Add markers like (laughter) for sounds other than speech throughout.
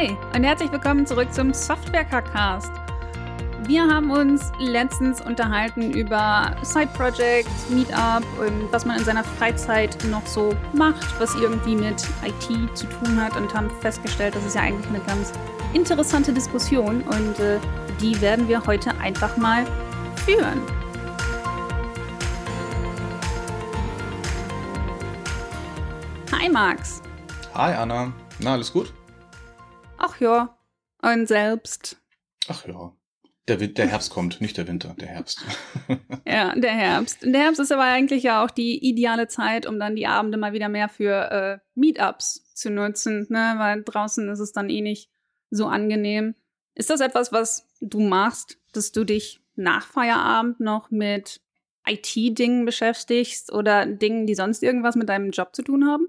Hi und herzlich willkommen zurück zum Software-Cast. Wir haben uns letztens unterhalten über Side-Projects, Meetup und was man in seiner Freizeit noch so macht, was irgendwie mit IT zu tun hat und haben festgestellt, das ist ja eigentlich eine ganz interessante Diskussion und äh, die werden wir heute einfach mal führen. Hi Max. Hi Anna. Na, alles gut? Ach ja. Und selbst. Ach ja. Der, der Herbst kommt, nicht der Winter, der Herbst. (laughs) ja, der Herbst. Der Herbst ist aber eigentlich ja auch die ideale Zeit, um dann die Abende mal wieder mehr für äh, Meetups zu nutzen, ne? Weil draußen ist es dann eh nicht so angenehm. Ist das etwas, was du machst, dass du dich nach Feierabend noch mit IT-Dingen beschäftigst oder Dingen, die sonst irgendwas mit deinem Job zu tun haben?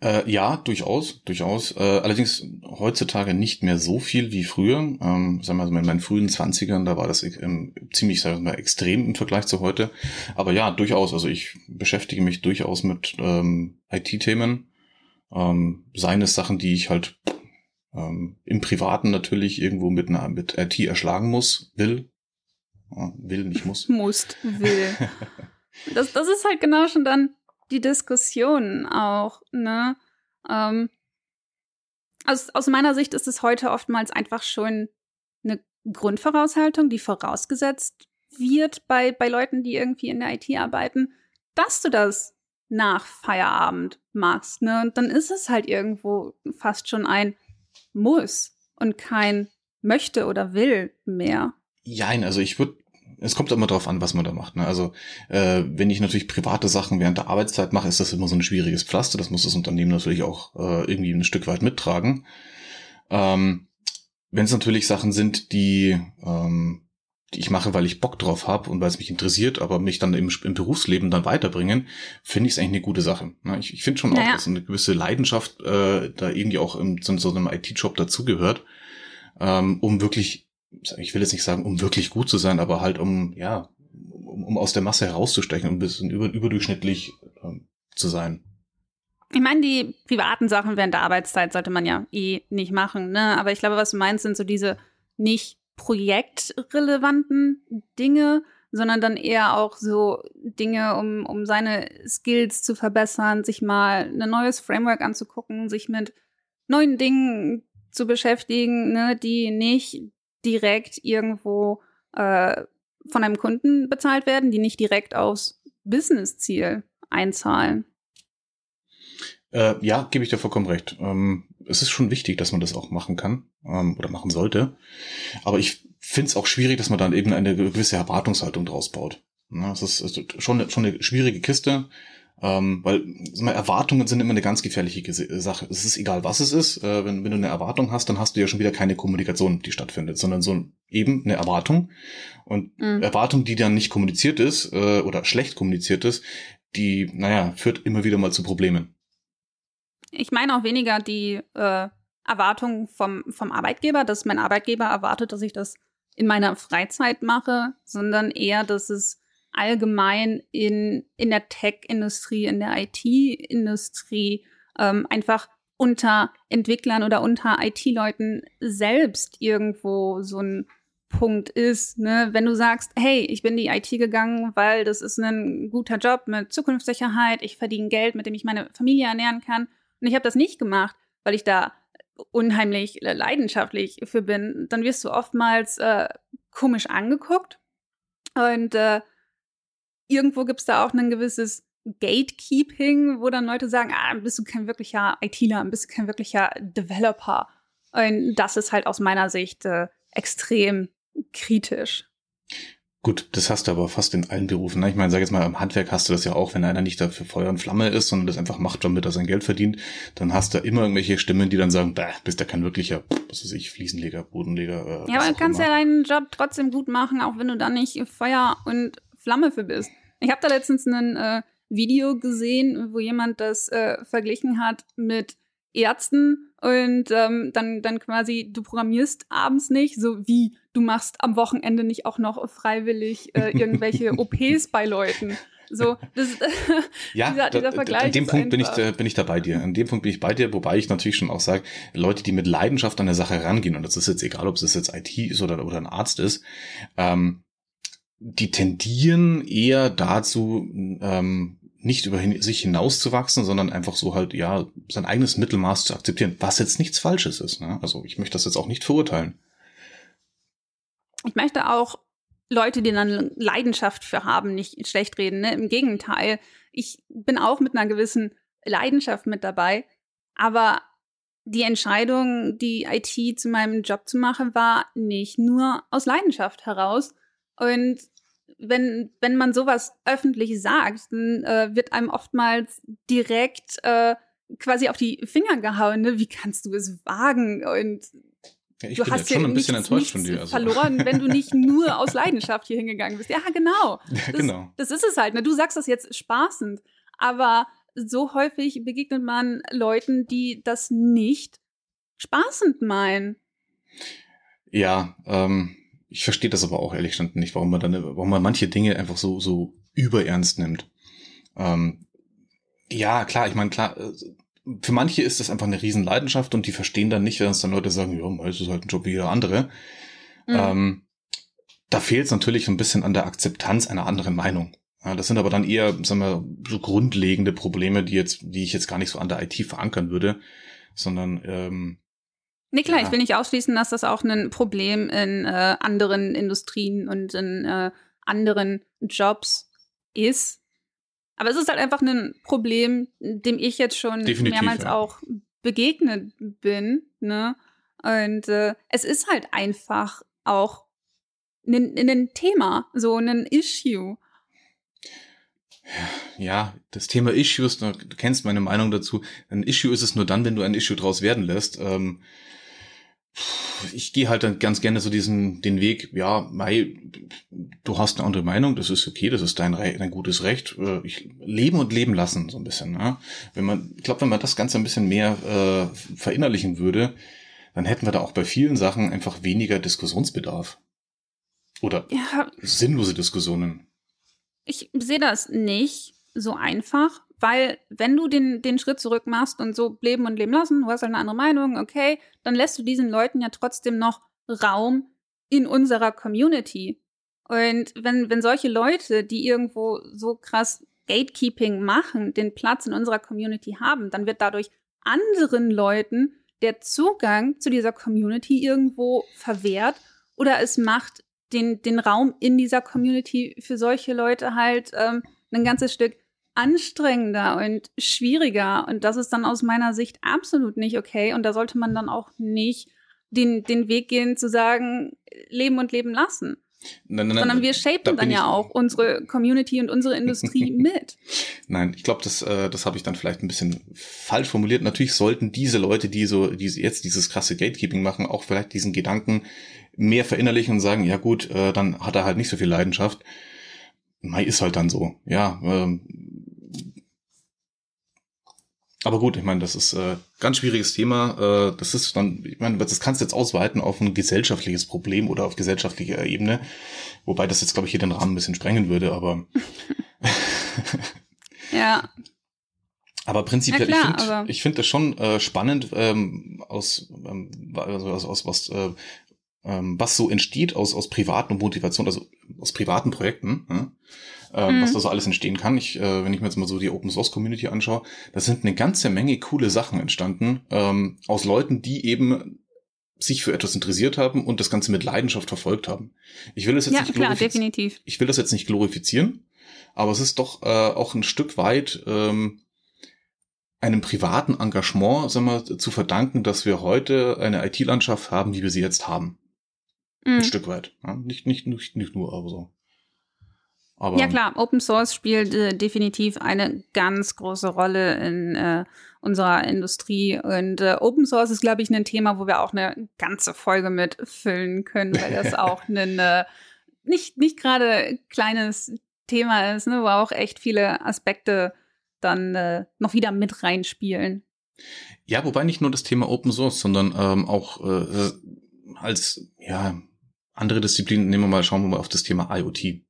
Äh, ja, durchaus, durchaus. Äh, allerdings heutzutage nicht mehr so viel wie früher. Ähm, sagen wir mal, in meinen frühen Zwanzigern, da war das ähm, ziemlich, sagen wir mal, extrem im Vergleich zu heute. Aber ja, durchaus. Also ich beschäftige mich durchaus mit ähm, IT-Themen. Ähm, seien es Sachen, die ich halt ähm, im Privaten natürlich irgendwo mit, einer, mit IT erschlagen muss, will. Ja, will, nicht muss. Musst, will. das, das ist halt genau schon dann die Diskussion auch, ne? Ähm, aus, aus meiner Sicht ist es heute oftmals einfach schon eine Grundvoraushaltung, die vorausgesetzt wird bei, bei Leuten, die irgendwie in der IT arbeiten, dass du das nach Feierabend machst. Ne? Und dann ist es halt irgendwo fast schon ein Muss und kein möchte oder will mehr. Jein, also ich würde es kommt immer darauf an, was man da macht. Ne? Also äh, wenn ich natürlich private Sachen während der Arbeitszeit mache, ist das immer so ein schwieriges Pflaster. Das muss das Unternehmen natürlich auch äh, irgendwie ein Stück weit mittragen. Ähm, wenn es natürlich Sachen sind, die, ähm, die ich mache, weil ich Bock drauf habe und weil es mich interessiert, aber mich dann im, im Berufsleben dann weiterbringen, finde ich es eigentlich eine gute Sache. Ne? Ich, ich finde schon naja. auch, dass eine gewisse Leidenschaft äh, da irgendwie auch im, so, so einem IT-Job dazugehört, ähm, um wirklich ich will jetzt nicht sagen, um wirklich gut zu sein, aber halt um, ja, um, um aus der Masse herauszustechen, um ein bisschen über, überdurchschnittlich ähm, zu sein. Ich meine, die privaten Sachen während der Arbeitszeit sollte man ja eh nicht machen, ne? Aber ich glaube, was du meinst, sind so diese nicht projektrelevanten Dinge, sondern dann eher auch so Dinge, um, um seine Skills zu verbessern, sich mal ein neues Framework anzugucken, sich mit neuen Dingen zu beschäftigen, ne, die nicht direkt irgendwo äh, von einem Kunden bezahlt werden, die nicht direkt aufs Business-Ziel einzahlen. Äh, ja, gebe ich dir vollkommen recht. Ähm, es ist schon wichtig, dass man das auch machen kann ähm, oder machen sollte. Aber ich finde es auch schwierig, dass man dann eben eine gewisse Erwartungshaltung draus baut. Ja, das ist, schon, schon eine schwierige Kiste. Ähm, weil mal, Erwartungen sind immer eine ganz gefährliche Sache. Es ist egal, was es ist. Äh, wenn, wenn du eine Erwartung hast, dann hast du ja schon wieder keine Kommunikation, die stattfindet, sondern so eben eine Erwartung. Und mhm. Erwartung, die dann nicht kommuniziert ist äh, oder schlecht kommuniziert ist, die, naja, führt immer wieder mal zu Problemen. Ich meine auch weniger die äh, Erwartung vom, vom Arbeitgeber, dass mein Arbeitgeber erwartet, dass ich das in meiner Freizeit mache, sondern eher, dass es allgemein in, in der Tech-Industrie, in der IT-Industrie ähm, einfach unter Entwicklern oder unter IT-Leuten selbst irgendwo so ein Punkt ist, ne? wenn du sagst, hey, ich bin die IT gegangen, weil das ist ein guter Job mit Zukunftssicherheit, ich verdiene Geld, mit dem ich meine Familie ernähren kann und ich habe das nicht gemacht, weil ich da unheimlich leidenschaftlich für bin, dann wirst du oftmals äh, komisch angeguckt und äh, irgendwo gibt es da auch ein gewisses Gatekeeping, wo dann Leute sagen, ah, bist du kein wirklicher ITler, bist du kein wirklicher Developer. Und das ist halt aus meiner Sicht äh, extrem kritisch. Gut, das hast du aber fast in allen Berufen. Ne? Ich meine, sag jetzt mal, im Handwerk hast du das ja auch, wenn einer nicht dafür Feuer und Flamme ist, sondern das einfach macht, damit er sein Geld verdient, dann hast du immer irgendwelche Stimmen, die dann sagen, da bist ja kein wirklicher, was weiß ich, Fliesenleger, Bodenleger. Äh, ja, aber du kannst immer. ja deinen Job trotzdem gut machen, auch wenn du da nicht Feuer und Flamme für bist. Ich habe da letztens ein äh, Video gesehen, wo jemand das äh, verglichen hat mit Ärzten und ähm, dann, dann quasi, du programmierst abends nicht, so wie du machst am Wochenende nicht auch noch freiwillig äh, irgendwelche (laughs) OPs bei Leuten. So, das, (laughs) ja, dieser, dieser Vergleich. An dem Punkt bin ich, bin ich da bei dir. An dem Punkt bin ich bei dir, wobei ich natürlich schon auch sage, Leute, die mit Leidenschaft an der Sache rangehen, und das ist jetzt egal, ob es jetzt IT ist oder, oder ein Arzt ist, ähm, die tendieren eher dazu, ähm, nicht über sich hinauszuwachsen, sondern einfach so halt, ja, sein eigenes Mittelmaß zu akzeptieren, was jetzt nichts Falsches ist. Ne? Also ich möchte das jetzt auch nicht verurteilen. Ich möchte auch Leute, die dann Leidenschaft für haben, nicht schlecht reden. Ne? Im Gegenteil, ich bin auch mit einer gewissen Leidenschaft mit dabei, aber die Entscheidung, die IT zu meinem Job zu machen, war nicht nur aus Leidenschaft heraus. Und wenn, wenn man sowas öffentlich sagt, dann äh, wird einem oftmals direkt äh, quasi auf die Finger gehauen. Ne? Wie kannst du es wagen? Und ja, ich du bin hast jetzt schon ein bisschen nichts, enttäuscht von dir. Also. verloren, wenn du nicht (laughs) nur aus Leidenschaft hier hingegangen bist. Ja, genau. Ja, das, genau. Das ist es halt. Ne? Du sagst das jetzt spaßend, aber so häufig begegnet man Leuten, die das nicht spaßend meinen. Ja, ähm, ich verstehe das aber auch ehrlich gesagt nicht, warum man dann, warum man manche Dinge einfach so, so überernst nimmt. Ähm, ja, klar, ich meine, klar, äh, für manche ist das einfach eine Riesenleidenschaft und die verstehen dann nicht, wenn es dann Leute sagen, ja, es ist halt ein Job wie jeder andere. Mhm. Ähm, da fehlt es natürlich ein bisschen an der Akzeptanz einer anderen Meinung. Ja, das sind aber dann eher, sagen wir, so grundlegende Probleme, die jetzt, die ich jetzt gar nicht so an der IT verankern würde, sondern ähm, Nee, klar, ja. ich will nicht ausschließen, dass das auch ein Problem in äh, anderen Industrien und in äh, anderen Jobs ist. Aber es ist halt einfach ein Problem, dem ich jetzt schon Definitiv, mehrmals ja. auch begegnet bin. Ne? Und äh, es ist halt einfach auch ein Thema, so ein Issue. Ja, das Thema Issues, du kennst meine Meinung dazu. Ein Issue ist es nur dann, wenn du ein Issue draus werden lässt. Ähm, ich gehe halt dann ganz gerne so diesen den Weg, ja, Mai, du hast eine andere Meinung, das ist okay, das ist dein, dein gutes Recht. Äh, ich leben und leben lassen, so ein bisschen. Ne? Wenn man, ich glaube, wenn man das Ganze ein bisschen mehr äh, verinnerlichen würde, dann hätten wir da auch bei vielen Sachen einfach weniger Diskussionsbedarf. Oder ja, sinnlose Diskussionen. Ich sehe das nicht so einfach, weil wenn du den, den Schritt zurück machst und so leben und leben lassen, du hast halt eine andere Meinung, okay, dann lässt du diesen Leuten ja trotzdem noch Raum in unserer Community. Und wenn, wenn solche Leute, die irgendwo so krass Gatekeeping machen, den Platz in unserer Community haben, dann wird dadurch anderen Leuten der Zugang zu dieser Community irgendwo verwehrt oder es macht den, den Raum in dieser Community für solche Leute halt ähm, ein ganzes Stück anstrengender und schwieriger. Und das ist dann aus meiner Sicht absolut nicht okay. Und da sollte man dann auch nicht den, den Weg gehen zu sagen, leben und leben lassen. Nein, nein, Sondern wir shapen da dann ja auch unsere Community und unsere Industrie (laughs) mit. Nein, ich glaube, das, äh, das habe ich dann vielleicht ein bisschen falsch formuliert. Natürlich sollten diese Leute, die so, die jetzt dieses krasse Gatekeeping machen, auch vielleicht diesen Gedanken mehr verinnerlichen und sagen, ja gut, äh, dann hat er halt nicht so viel Leidenschaft. Mai ist halt dann so. Ja, ähm, aber gut, ich meine, das ist äh, ganz schwieriges Thema. Äh, das ist dann, ich meine, das kannst du jetzt ausweiten auf ein gesellschaftliches Problem oder auf gesellschaftlicher Ebene. Wobei das jetzt, glaube ich, hier den Rahmen ein bisschen sprengen würde, aber. (laughs) ja. Aber prinzipiell, klar, ich finde ich finde das schon äh, spannend ähm, aus, ähm, also aus, aus was äh, ähm, was so entsteht aus aus privaten Motivation, also aus privaten Projekten. Ja? Äh, mhm. was da so alles entstehen kann. Ich, äh, wenn ich mir jetzt mal so die Open Source Community anschaue, da sind eine ganze Menge coole Sachen entstanden ähm, aus Leuten, die eben sich für etwas interessiert haben und das Ganze mit Leidenschaft verfolgt haben. Ich will das jetzt ja, nicht klar, definitiv. Ich will das jetzt nicht glorifizieren, aber es ist doch äh, auch ein Stück weit ähm, einem privaten Engagement sagen wir, zu verdanken, dass wir heute eine IT-Landschaft haben, wie wir sie jetzt haben. Mhm. Ein Stück weit. Ja? Nicht, nicht, nicht, nicht nur, aber so. Aber ja klar, Open Source spielt äh, definitiv eine ganz große Rolle in äh, unserer Industrie. Und äh, Open Source ist, glaube ich, ein Thema, wo wir auch eine ganze Folge mitfüllen können, weil das (laughs) auch ein äh, nicht, nicht gerade kleines Thema ist, ne, wo auch echt viele Aspekte dann äh, noch wieder mit reinspielen. Ja, wobei nicht nur das Thema Open Source, sondern ähm, auch äh als ja andere Disziplinen nehmen wir mal, schauen wir mal auf das Thema IoT.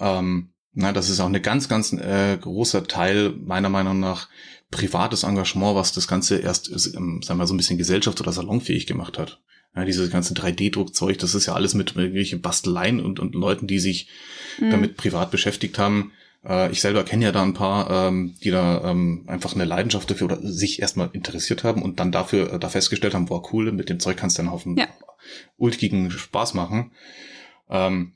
Ähm, Na, das ist auch eine ganz, ganz äh, großer Teil meiner Meinung nach privates Engagement, was das Ganze erst, ähm, sagen wir mal, so ein bisschen gesellschafts- oder salonfähig gemacht hat. Ja, dieses ganze 3D-Druckzeug, das ist ja alles mit irgendwelchen Basteleien und, und Leuten, die sich mhm. damit privat beschäftigt haben. Äh, ich selber kenne ja da ein paar, ähm, die da ähm, einfach eine Leidenschaft dafür oder sich erstmal interessiert haben und dann dafür äh, da festgestellt haben, boah, cool, mit dem Zeug kannst du einen Haufen ja. ulkigen Spaß machen. Ähm,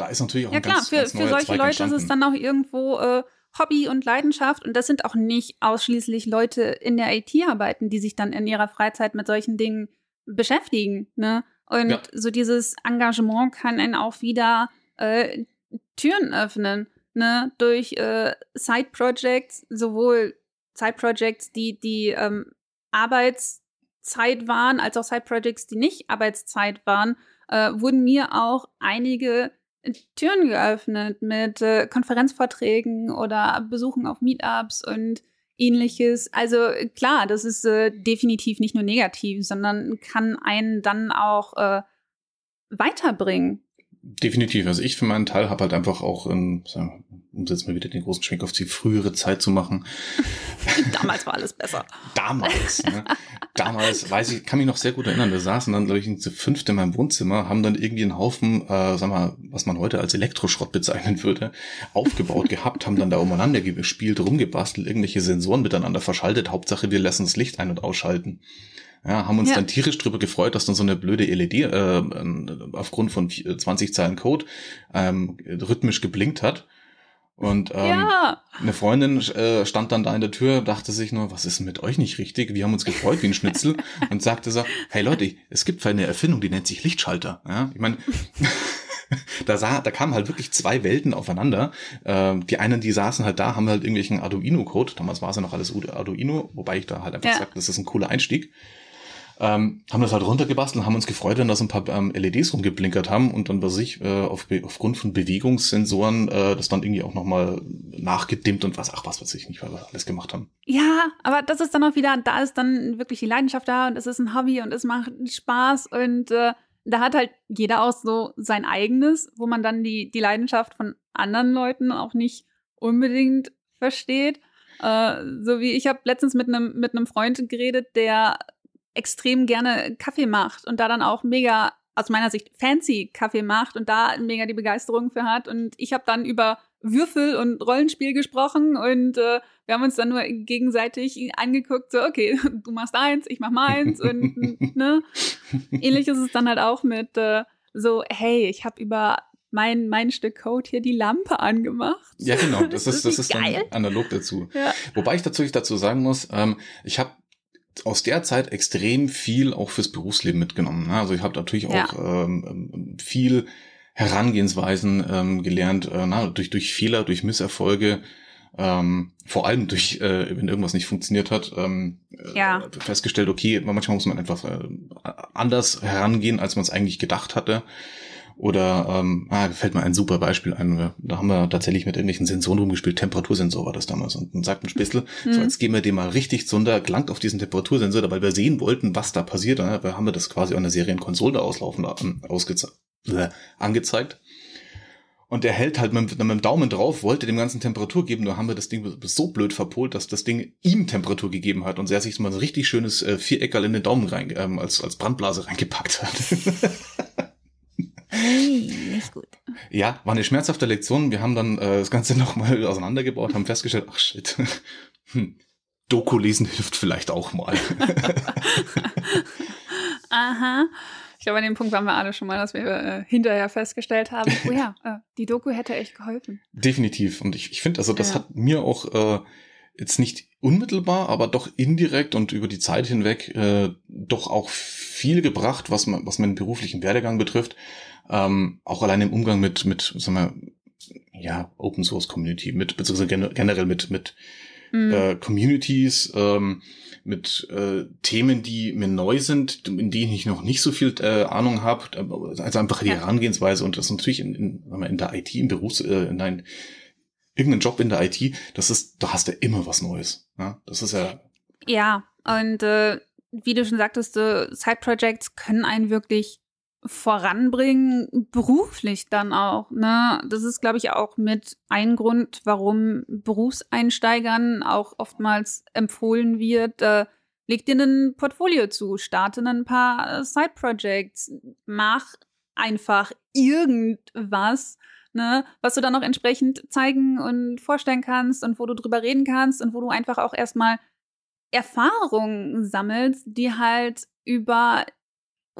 da ist natürlich auch ja, ein klar, ganz, für, ganz für solche Zweig Leute entstanden. ist es dann auch irgendwo äh, Hobby und Leidenschaft und das sind auch nicht ausschließlich Leute in der IT arbeiten, die sich dann in ihrer Freizeit mit solchen Dingen beschäftigen. Ne? Und ja. so dieses Engagement kann einen auch wieder äh, Türen öffnen, ne? Durch äh, Side-Projects, sowohl Side-Projects, die, die ähm, Arbeitszeit waren, als auch Side-Projects, die nicht Arbeitszeit waren, äh, wurden mir auch einige Türen geöffnet mit äh, Konferenzvorträgen oder Besuchen auf Meetups und ähnliches. Also klar, das ist äh, definitiv nicht nur negativ, sondern kann einen dann auch äh, weiterbringen. Definitiv. Also ich für meinen Teil habe halt einfach auch, ähm, um jetzt mal wieder den großen Schwenk auf die frühere Zeit zu machen. (laughs) Damals war alles besser. Damals. Ne? Damals, weiß ich, kann mich noch sehr gut erinnern, wir saßen dann, glaube ich, zu fünft in meinem Wohnzimmer, haben dann irgendwie einen Haufen, äh, sag mal, was man heute als Elektroschrott bezeichnen würde, aufgebaut gehabt, haben dann da umeinander gespielt, rumgebastelt, irgendwelche Sensoren miteinander verschaltet. Hauptsache, wir lassen das Licht ein- und ausschalten. Ja, haben uns ja. dann tierisch drüber gefreut, dass dann so eine blöde LED äh, aufgrund von 20 Zeilen Code ähm, rhythmisch geblinkt hat. Und ähm, ja. eine Freundin äh, stand dann da in der Tür, dachte sich nur, was ist denn mit euch nicht richtig? Wir haben uns gefreut wie ein Schnitzel (laughs) und sagte so, hey Leute, es gibt eine Erfindung, die nennt sich Lichtschalter. Ja, ich meine, (laughs) da sah, da kamen halt wirklich zwei Welten aufeinander. Ähm, die einen, die saßen halt da, haben halt irgendwelchen Arduino-Code. Damals war es ja noch alles Arduino, wobei ich da halt einfach ja. sage, das ist ein cooler Einstieg ähm, haben das halt runtergebastelt und haben uns gefreut, wenn das ein paar ähm, LEDs rumgeblinkert haben und dann bei sich äh, auf, aufgrund von Bewegungssensoren äh, das dann irgendwie auch nochmal nachgedimmt und was, ach was weiß ich nicht, weil wir alles gemacht haben. Ja, aber das ist dann auch wieder, da ist dann wirklich die Leidenschaft da und es ist ein Hobby und es macht Spaß und äh, da hat halt jeder auch so sein eigenes, wo man dann die, die Leidenschaft von anderen Leuten auch nicht unbedingt versteht. Uh, so wie ich habe letztens mit einem mit Freund geredet, der extrem gerne Kaffee macht und da dann auch mega aus meiner Sicht fancy Kaffee macht und da mega die Begeisterung für hat. Und ich habe dann über Würfel und Rollenspiel gesprochen und äh, wir haben uns dann nur gegenseitig angeguckt, so, okay, (laughs) du machst eins, ich mach meins (laughs) und ne. Ähnlich ist es dann halt auch mit äh, so, hey, ich habe über mein, mein Stück Code hier die Lampe angemacht. Ja, genau, das, (laughs) das ist, das ist dann analog dazu. Ja. Wobei ich dazu, dazu sagen muss, ähm, ich habe aus der Zeit extrem viel auch fürs Berufsleben mitgenommen. Ne? Also ich habe natürlich auch ja. ähm, viel Herangehensweisen ähm, gelernt, äh, na, durch, durch Fehler, durch Misserfolge, ähm, vor allem durch, äh, wenn irgendwas nicht funktioniert hat, ähm, äh, ja. äh, festgestellt, okay, manchmal muss man einfach äh, anders herangehen, als man es eigentlich gedacht hatte. Oder ähm, ah, fällt mir ein super Beispiel ein. Da haben wir tatsächlich mit irgendwelchen Sensoren rumgespielt. Temperatursensor war das damals. Und dann sagt ein Spitzel, mhm. so jetzt gehen wir dem mal richtig zunder, gelangt auf diesen Temperatursensor, weil wir sehen wollten, was da passiert. Da haben wir das quasi an der Serienkonsole auslaufen, ähm, äh, angezeigt. Und er hält halt mit, mit, dem Daumen drauf, wollte dem ganzen Temperatur geben, nur haben wir das Ding so blöd verpolt, dass das Ding ihm Temperatur gegeben hat und er sich mal so ein richtig schönes äh, Viereckerl in den Daumen rein, ähm, als, als Brandblase reingepackt hat. (laughs) Ja, war eine schmerzhafte Lektion. Wir haben dann äh, das Ganze (laughs) nochmal auseinandergebaut, haben festgestellt, ach shit, (laughs) hm, Doku lesen hilft vielleicht auch mal. (laughs) Aha. Ich glaube, an dem Punkt waren wir alle schon mal, dass wir äh, hinterher festgestellt haben, oh ja, äh, die Doku hätte echt geholfen. Definitiv. Und ich, ich finde, also das ja. hat mir auch äh, jetzt nicht unmittelbar, aber doch indirekt und über die Zeit hinweg äh, doch auch viel gebracht, was, man, was meinen beruflichen Werdegang betrifft. Ähm, auch allein im Umgang mit, mit, sagen wir, ja, Open Source Community, mit, beziehungsweise generell mit, mit mhm. äh, Communities, ähm, mit äh, Themen, die mir neu sind, in denen ich noch nicht so viel äh, Ahnung habe. Also einfach die ja. Herangehensweise und das natürlich in, in, in der IT, im Berufs, äh, in ein, irgendeinen Job in der IT, das ist, da hast du immer was Neues. Ja? Das ist ja. Ja, und äh, wie du schon sagtest, so Side-Projects können einen wirklich voranbringen, beruflich dann auch. Ne? Das ist, glaube ich, auch mit ein Grund, warum Berufseinsteigern auch oftmals empfohlen wird, äh, leg dir ein Portfolio zu, starte ein paar Side-Projects, mach einfach irgendwas, ne, was du dann auch entsprechend zeigen und vorstellen kannst und wo du drüber reden kannst und wo du einfach auch erstmal Erfahrungen sammelst, die halt über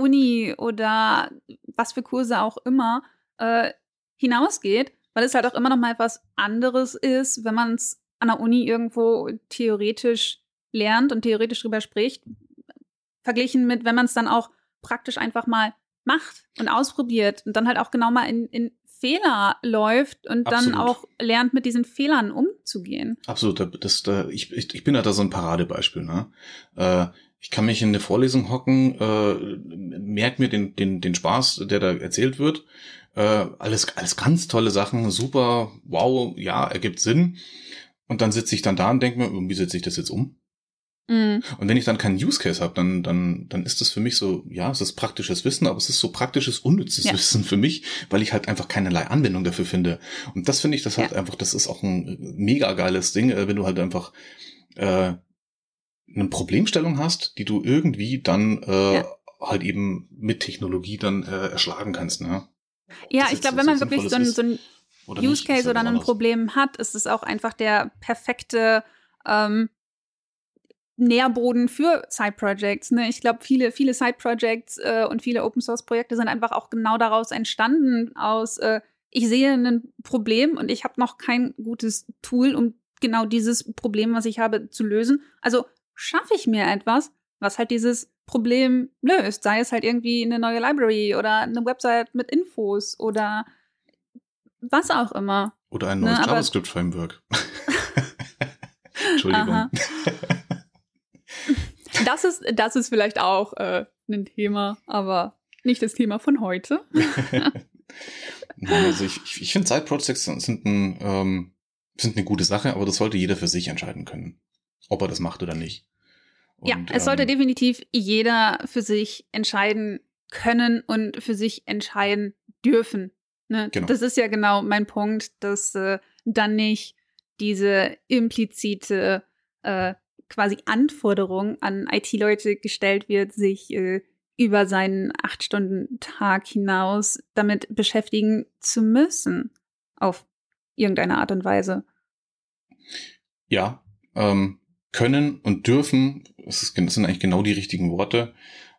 Uni oder was für Kurse auch immer äh, hinausgeht, weil es halt auch immer noch mal etwas anderes ist, wenn man es an der Uni irgendwo theoretisch lernt und theoretisch drüber spricht, verglichen mit, wenn man es dann auch praktisch einfach mal macht und ausprobiert und dann halt auch genau mal in, in Fehler läuft und Absolut. dann auch lernt, mit diesen Fehlern umzugehen. Absolut, das, das, ich, ich, bin halt da so ein Paradebeispiel. Ne? Ich kann mich in eine Vorlesung hocken, äh, merk mir den, den, den Spaß, der da erzählt wird. Äh, alles, alles ganz tolle Sachen, super, wow, ja, ergibt Sinn. Und dann sitze ich dann da und denke mir, wie setze ich das jetzt um? Mhm. Und wenn ich dann keinen Use Case habe, dann, dann, dann ist das für mich so, ja, es ist praktisches Wissen, aber es ist so praktisches, unnützes ja. Wissen für mich, weil ich halt einfach keinerlei Anwendung dafür finde. Und das finde ich, das ja. halt einfach, das ist auch ein mega geiles Ding, äh, wenn du halt einfach äh, eine Problemstellung hast, die du irgendwie dann äh, ja. halt eben mit Technologie dann äh, erschlagen kannst. Ne? Ja, ich glaube, wenn man wirklich so ein, so ein Use Case oder ein Problem hat, ist es auch einfach der perfekte ähm, Nährboden für Side-Projects. Ne? Ich glaube, viele, viele Side-Projects äh, und viele Open-Source-Projekte sind einfach auch genau daraus entstanden, aus äh, ich sehe ein Problem und ich habe noch kein gutes Tool, um genau dieses Problem, was ich habe, zu lösen. Also schaffe ich mir etwas, was halt dieses Problem löst. Sei es halt irgendwie eine neue Library oder eine Website mit Infos oder was auch immer. Oder ein neues ne, JavaScript-Framework. (laughs) Entschuldigung. Das ist, das ist vielleicht auch äh, ein Thema, aber nicht das Thema von heute. (laughs) Nein, also ich, ich, ich finde Side-Projects sind, ein, ähm, sind eine gute Sache, aber das sollte jeder für sich entscheiden können, ob er das macht oder nicht. Und, ja, es sollte ähm, definitiv jeder für sich entscheiden können und für sich entscheiden dürfen. Ne? Genau. Das ist ja genau mein Punkt, dass äh, dann nicht diese implizite äh, quasi Anforderung an IT-Leute gestellt wird, sich äh, über seinen acht Stunden Tag hinaus damit beschäftigen zu müssen auf irgendeine Art und Weise. Ja, ähm, können und dürfen, das, ist, das sind eigentlich genau die richtigen Worte.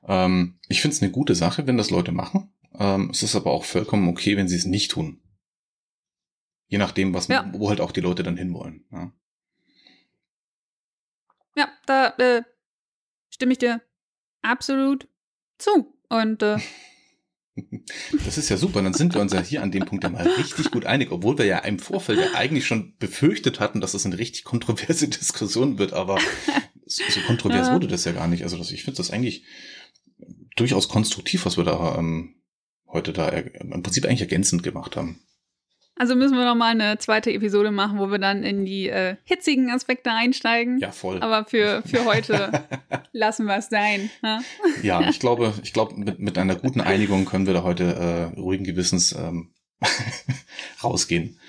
Ähm, ich finde es eine gute Sache, wenn das Leute machen. Ähm, es ist aber auch vollkommen okay, wenn sie es nicht tun. Je nachdem, was ja. wo halt auch die Leute dann hinwollen. Ja. Ja, da äh, stimme ich dir absolut zu. Und äh, (laughs) das ist ja super. Dann sind wir uns ja hier an dem Punkt ja mal richtig gut einig, obwohl wir ja im Vorfeld ja eigentlich schon befürchtet hatten, dass das eine richtig kontroverse (laughs) Diskussion wird, aber so, so kontrovers wurde das ja gar nicht. Also das, ich finde das eigentlich durchaus konstruktiv, was wir da ähm, heute da im Prinzip eigentlich ergänzend gemacht haben. Also müssen wir noch mal eine zweite Episode machen, wo wir dann in die äh, hitzigen Aspekte einsteigen. Ja, voll. Aber für, für heute (laughs) lassen wir es sein. Ne? Ja, ich (laughs) glaube, ich glaube, mit, mit einer guten Einigung können wir da heute äh, ruhigen Gewissens ähm, (laughs) rausgehen.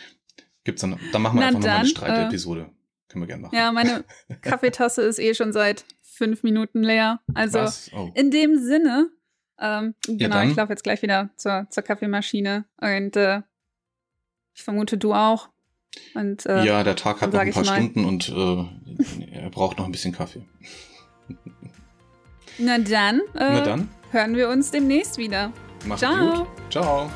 Gibt's dann, dann machen wir Na einfach dann, noch mal eine Streitepisode. Äh, können wir gerne machen. Ja, meine Kaffeetasse ist eh schon seit fünf Minuten leer. Also oh. in dem Sinne, ähm, genau, ja, ich laufe jetzt gleich wieder zur, zur Kaffeemaschine und äh, ich vermute, du auch. Und, äh, ja, der Tag hat noch ein paar Stunden und äh, er braucht noch ein bisschen Kaffee. Na dann, äh, Na dann, hören wir uns demnächst wieder. Mach's Ciao. gut. Ciao.